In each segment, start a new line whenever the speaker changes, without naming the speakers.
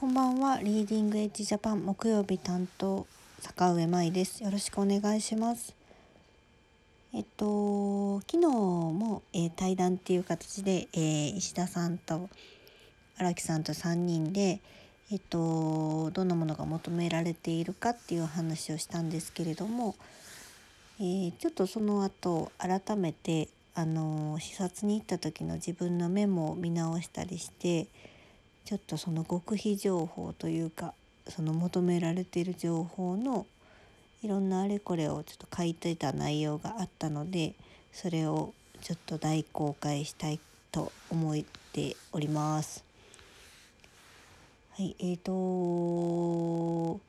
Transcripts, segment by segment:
こんばんは。リーディングエッジジャパン木曜日担当坂上舞です。よろしくお願いします。えっと昨日も、えー、対談っていう形で、えー、石田さんと荒木さんと3人でえっとどんなものが求められているかっていう話をしたんですけれども、えー、ちょっとその後改めてあの視察に行った時の自分のメモを見直したりしてちょっとその極秘情報というかその求められている情報のいろんなあれこれをちょっと書いてた内容があったのでそれをちょっと大公開したいと思っております。はい、えーと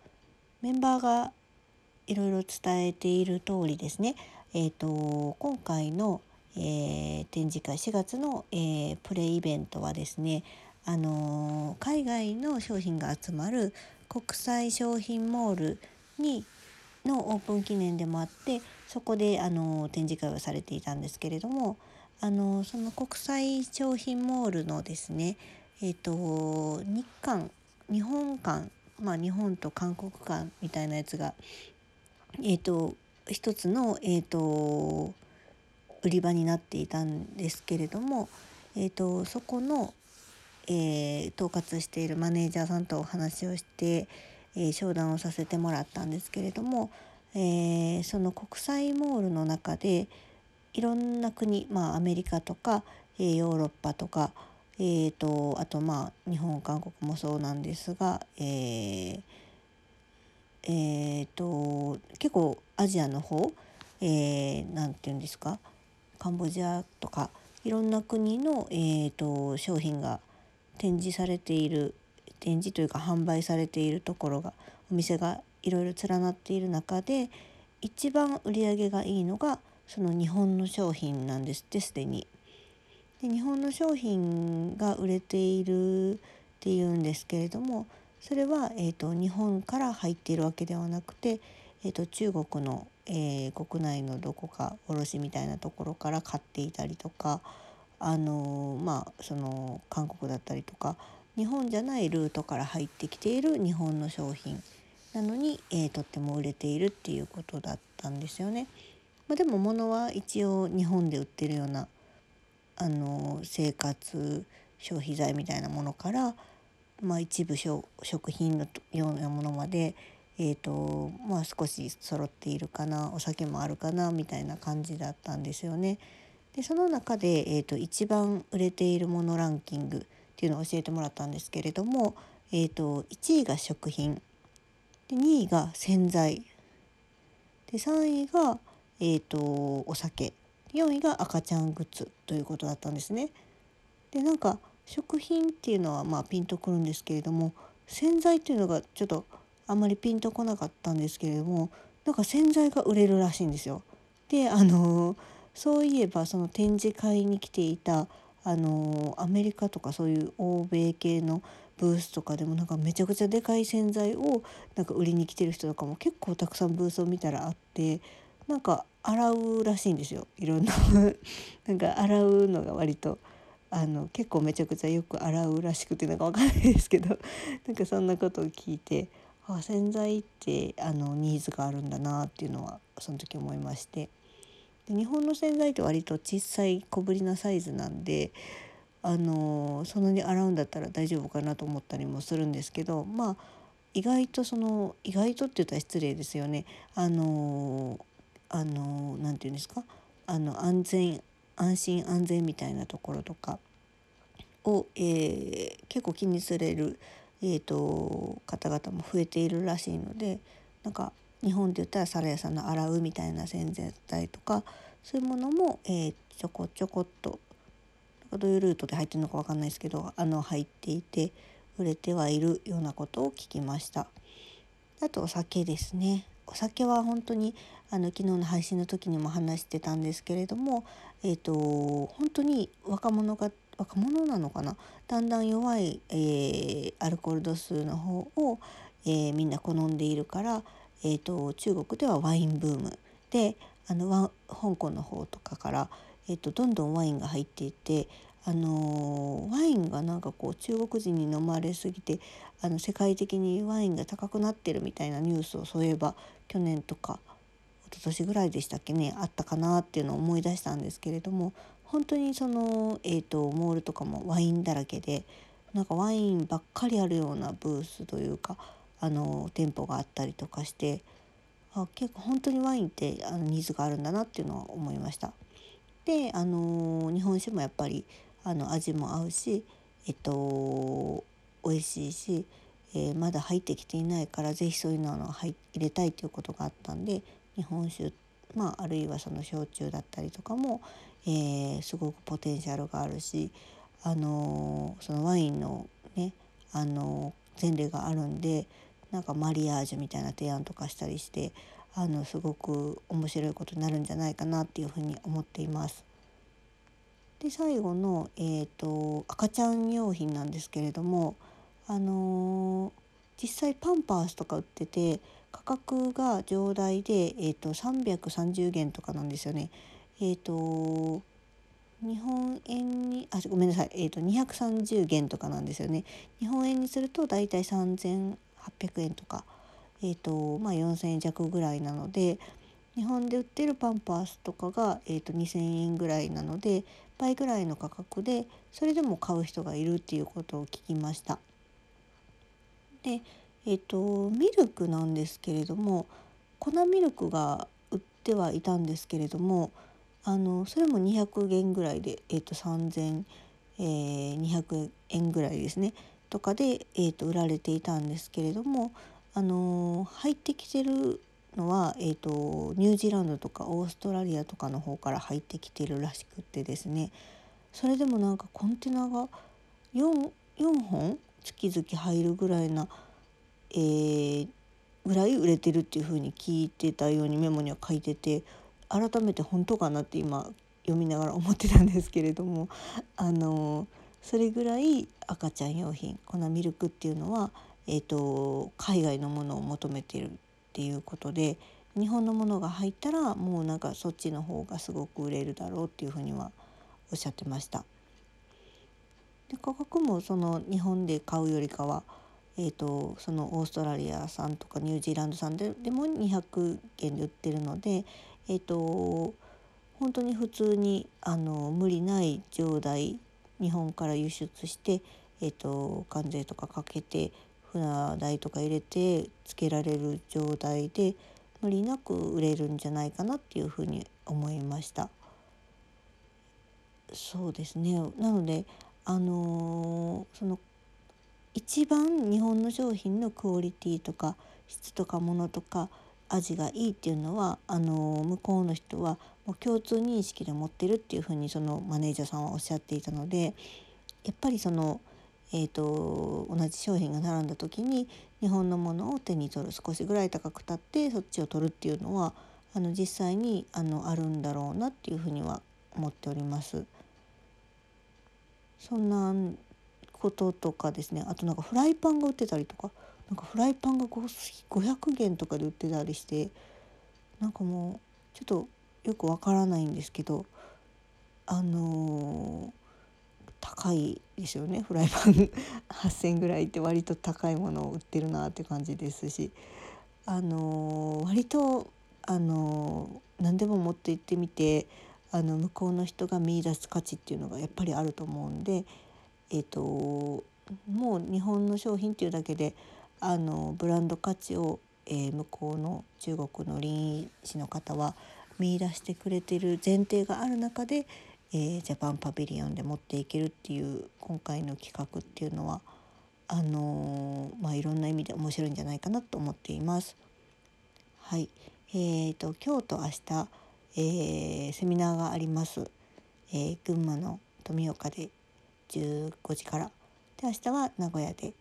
メンバーがいろいろ伝えている通りですね、えーと今回の、えー、展示会4月の、えー、プレイイベントはですねあの海外の商品が集まる国際商品モールにのオープン記念でもあってそこであの展示会をされていたんですけれどもあのその国際商品モールのですねえっ、ー、と日韓日本館まあ日本と韓国館みたいなやつがえっ、ー、と一つのえっ、ー、と売り場になっていたんですけれども、えーとそこのえー、統括しているマネージャーさんとお話をして、えー、商談をさせてもらったんですけれども、えー、その国際モールの中でいろんな国、まあ、アメリカとか、えー、ヨーロッパとか、えーと、あとまあ日本韓国もそうなんですが、えーえーと、結構アジアの方何、えー、て言うんですかカンボジアとかいろんな国の、えーと商品が展示されている展示というか販売されているところがお店がいろいろ連なっている中で一番売り上げがいいのがその日本の商品なんですってすでに。で日本の商品が売れているっていうんですけれどもそれは、えーと、日本から入っているわけではなくて、えーと、中国の、えー、国内のどこか卸みたいなところから買っていたりとかあのまあその韓国だったりとか日本じゃないルートから入ってきている日本の商品なのに、えー、とっても売れているっていうことだったんですよね。まあ、でも物は一応日本で売ってるようなあの生活消費財みたいなものから、まあ、一部食品のようなものまで、えーとまあ、少し揃っているかなお酒もあるかなみたいな感じだったんですよね。でその中で、えーと、一番売れているものランキングっていうのを教えてもらったんですけれども、えーと、1位が食品で2位が洗剤で3位が、えーと、お酒4位が赤ちゃんグッズということだったんですね。でなんか食品っていうのはまあピンとくるんですけれども洗剤っていうのがちょっとあんまりピンとこなかったんですけれどもなんか洗剤が売れるらしいんですよ。であのーそういえばその展示会に来ていたあのアメリカとかそういう欧米系のブースとかでもなんかめちゃくちゃでかい洗剤をなんか売りに来てる人とかも結構たくさんブースを見たらあってなんか洗うらしいんですよいろんな なんか洗うのが割とあの結構めちゃくちゃよく洗うらしくてなんかわかんないですけど なんかそんなことを聞いてあ洗剤ってあのニーズがあるんだなっていうのはその時思いまして。で日本の洗剤って割と小さい小ぶりなサイズなんであのそんなに洗うんだったら大丈夫かなと思ったりもするんですけどまあ意外とその意外とって言ったら失礼ですよね。あのあのなんて言うんですか？あの安全安心安全みたいなところとかを、えー、結構気にされる、えーと方々も増えているらしいのでなんか日本で言ったらサラヤさんの洗うみたいな洗剤とかそういうものも、えー、ちょこちょこっとどういうルートで入ってるのか分かんないですけどあの入っていて売れてはいるようなことを聞きました。あとお酒ですね。お酒は本当にあの昨日の配信の時にも話してたんですけれども、えーと、本当に若者が若者なのかな？だんだん弱い、えー、アルコール度数の方を、えー、みんな好んでいるからえーと、中国ではワインブームであの香港の方とかから、えーと、どんどんワインが入っていてあのワインがなんかこう中国人に飲まれすぎてあの世界的にワインが高くなってるみたいなニュースをそういえば去年とか一昨年ぐらいでしたっけねあったかなっていうのを思い出したんですけれども本当にその、えーと、モールとかもワインだらけでなんかワインばっかりあるようなブースというかあの店舗があったりとかしてあ結構本当にワインってあのニーズがあるんだなっていうのは思いました。であの日本酒もやっぱりあの味も合うしえっと美味しいし、えー、まだ入ってきていないから是非そういうのを入れたいということがあったんで日本酒、まあ、あるいはその焼酎だったりとかも、えー、すごくポテンシャルがあるし、あの、そのワインのね、あの前例があるんでなんかマリアージュみたいな提案とかしたりしてあのすごく面白いことになるんじゃないかなっていうふうに思っています。で最後の、えーと、赤ちゃん用品なんですけれども、あのー、実際パンパースとか売ってて価格が上代で、えーと、330元とかなんですよね。えーと日本円にあごめんなさい、えーと、230元とかなんですよね。日本円にすると大体3 0 800円とか、えーとまあ、4,000円弱ぐらいなので日本で売ってるパンパースとかが、えー、と2,000円ぐらいなので倍ぐらいの価格でそれでも買う人がいるっていうことを聞きました。でえーと、ミルクなんですけれども粉ミルクが売ってはいたんですけれどもあのそれも200円ぐらいで、えーと、3200円ぐらいですね。とかで、えーと売られていたんですけれども、あの入ってきてるのは、えーと、ニュージーランドとかオーストラリアとかの方から入ってきてるらしくってですね。それでもなんかコンテナが 4, 4本月々入るぐらいな、えー、ぐらい売れてるっていう風に聞いてたようにメモには書いてて改めて本当かなって今読みながら思ってたんですけれどもあのそれぐらい赤ちゃん用品粉ミルクっていうのは、えーと海外のものを求めているっていうことで日本のものが入ったらもうなんかそっちの方がすごく売れるだろうっていうふうにはおっしゃってました。で価格もその日本で買うよりかは、えーと、そのオーストラリア産とかニュージーランド産ででも200円で売ってるので、えーと、本当に普通にあの無理ない状態日本から輸出して、えーと関税とかかけて船代とか入れてつけられる状態で無理なく売れるんじゃないかなっていうふうに思いました。そうですねなのであのー、その一番日本の商品のクオリティとか質とかものとか味がいいっていうのはあの、向こうの人はもう共通認識で持ってるっていうふうにそのマネージャーさんはおっしゃっていたのでやっぱりそのえーと、同じ商品が並んだ時に日本のものを手に取る少しぐらい高く立ってそっちを取るっていうのはあの実際にあのあるんだろうなっていうふうには思っております。そんなこととかですねあとなんかフライパンが売ってたりとかなんかフライパンが500元とかで売ってたりしてなんかもうちょっとよくわからないんですけどあのー高いですよね。フライパン 8,000ぐらいって割と高いものを売ってるなって感じですしあの割とあの何でも持って行ってみてあの向こうの人が見いだす価値っていうのがやっぱりあると思うんで、えーと、もう日本の商品っていうだけであのブランド価値を、えー、向こうの中国の臨市の方は見出してくれてる前提がある中でえー、ジャパンパビリオンで持っていけるっていう今回の企画っていうのはあのー、まあ、いろんな意味で面白いんじゃないかなと思っています。はい、えーと、今日と明日、えー、セミナーがあります。えー、群馬の富岡で15時からで明日は名古屋で、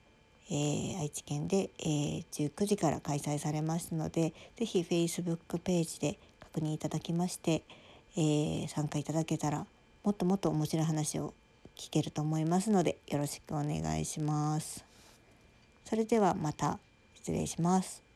えー、愛知県で、えー、19時から開催されますので是非 Facebook ページで確認いただきまして、えー、参加いただけたらもっともっと面白い話を聞けると思いますのでよろしくお願いします。それではまた失礼します。